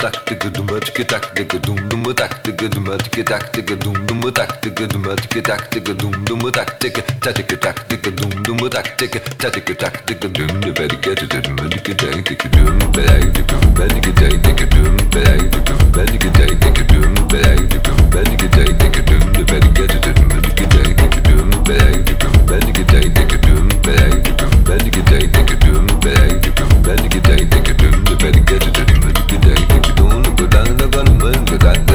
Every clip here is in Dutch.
tactica do matica tactica dum dum tactica do matica tactica dum dum tactica do matica tactica dum dum tactica tactica tactica dum dum tactica tactica tactica dum de barricade de matica tactica dum barricade dum barricade tactica dum barricade dum barricade tactica dum barricade dum barricade tactica dum de barricade de matica tactica dum barricade dum barricade tactica dum barricade dum barricade tactica dum barricade dum barricade tactica dum de barricade de köküden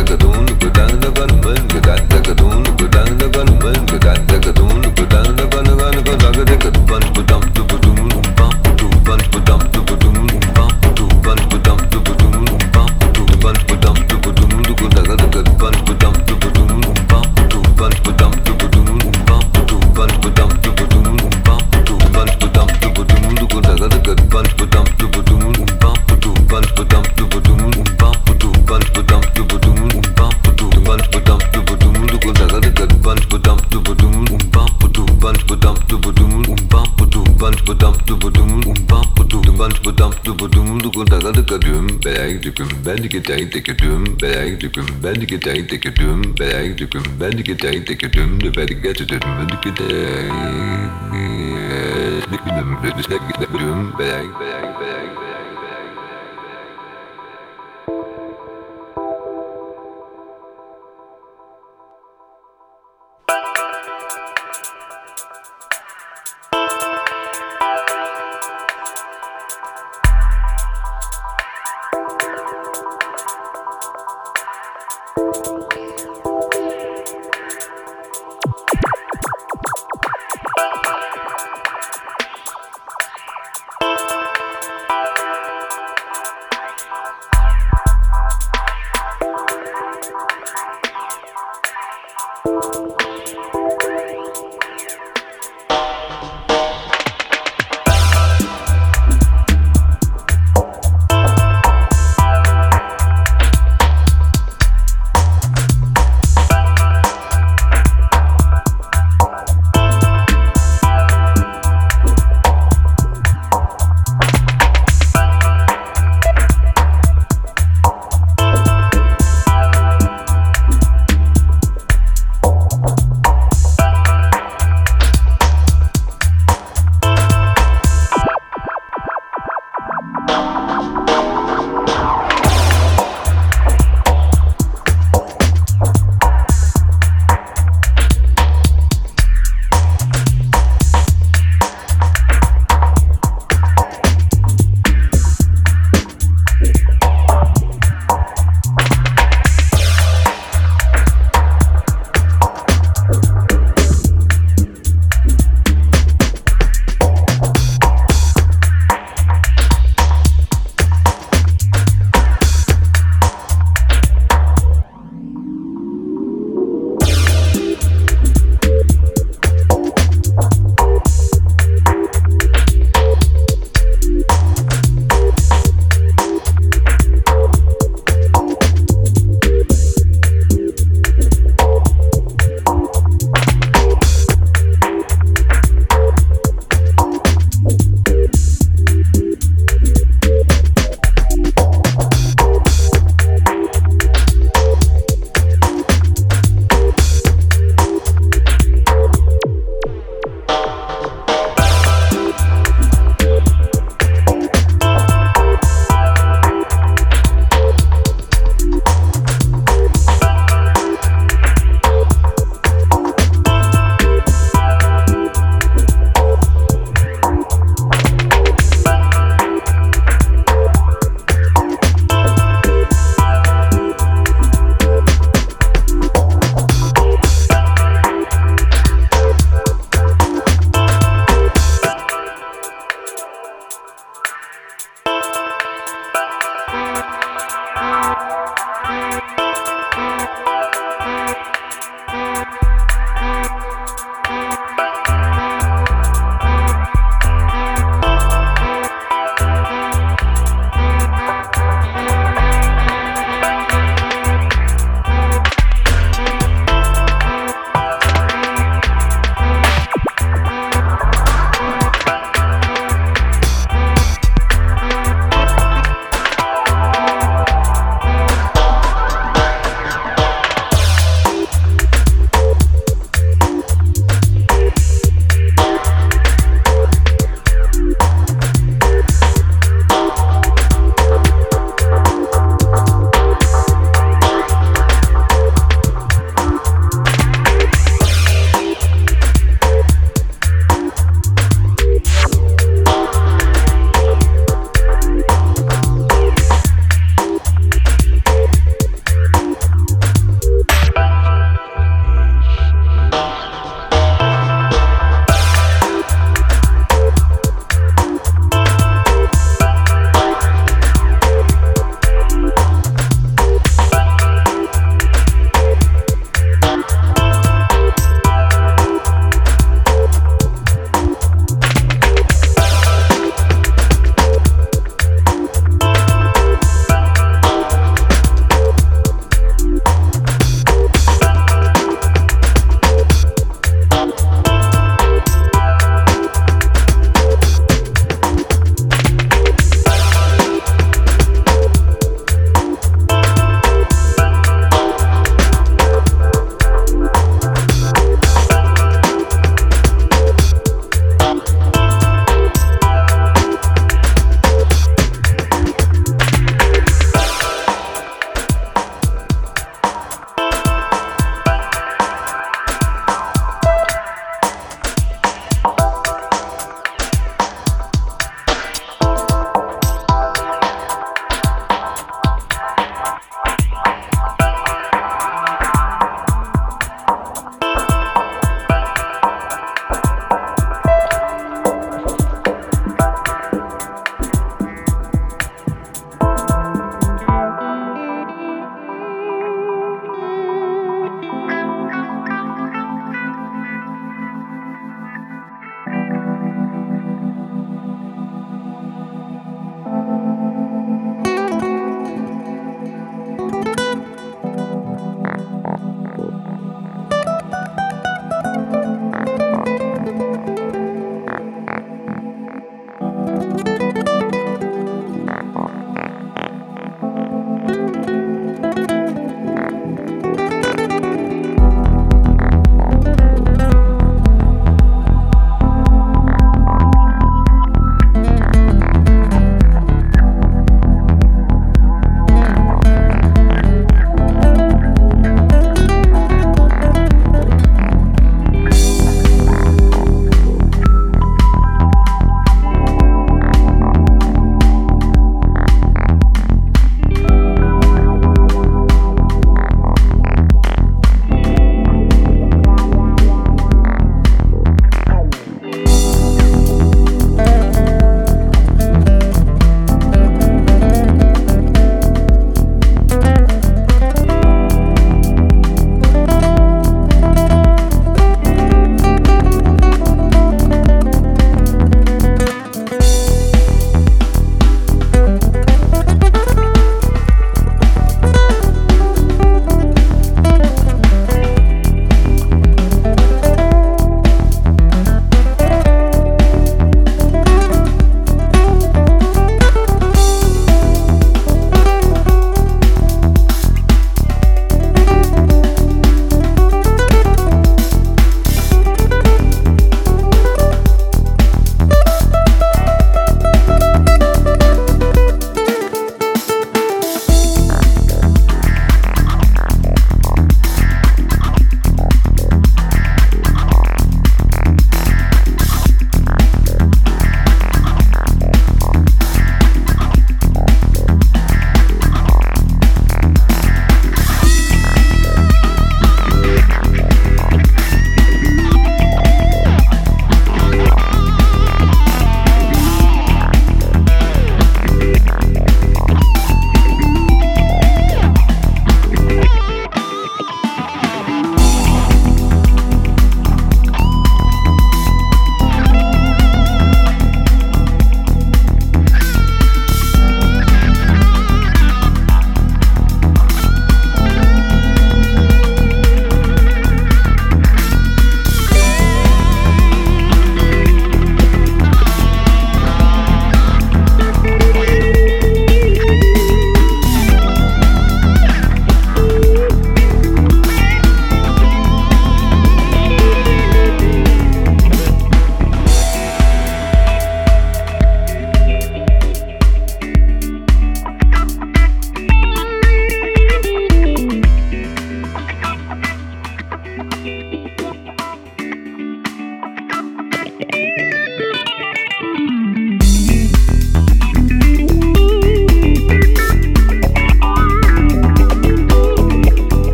tijd, dikke dum, bij eigen dikke ben ik tijd, dikke dum, bij eigen dikke ben ik tijd, dikke dum, de bij de gette de ben ik tijd, dikke dum, bij eigen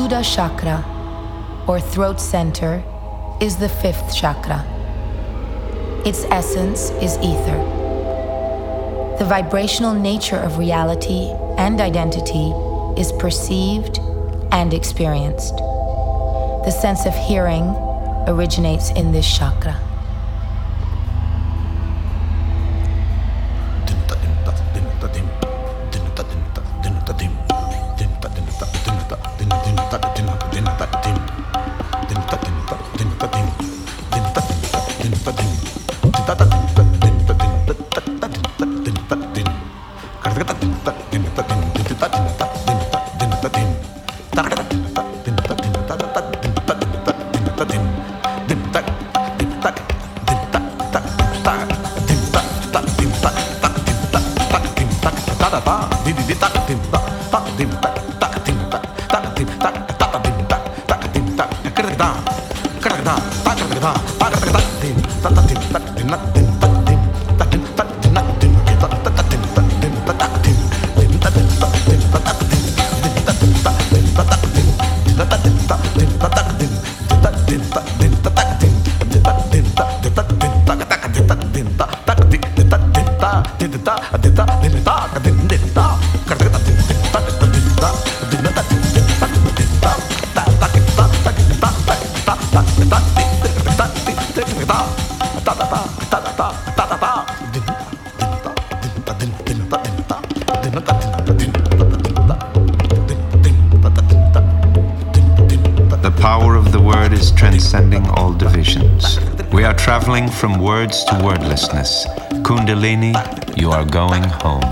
Vishuddha chakra, or throat center, is the fifth chakra. Its essence is ether. The vibrational nature of reality and identity is perceived and experienced. The sense of hearing originates in this chakra. Words to wordlessness. Kundalini, you are going home.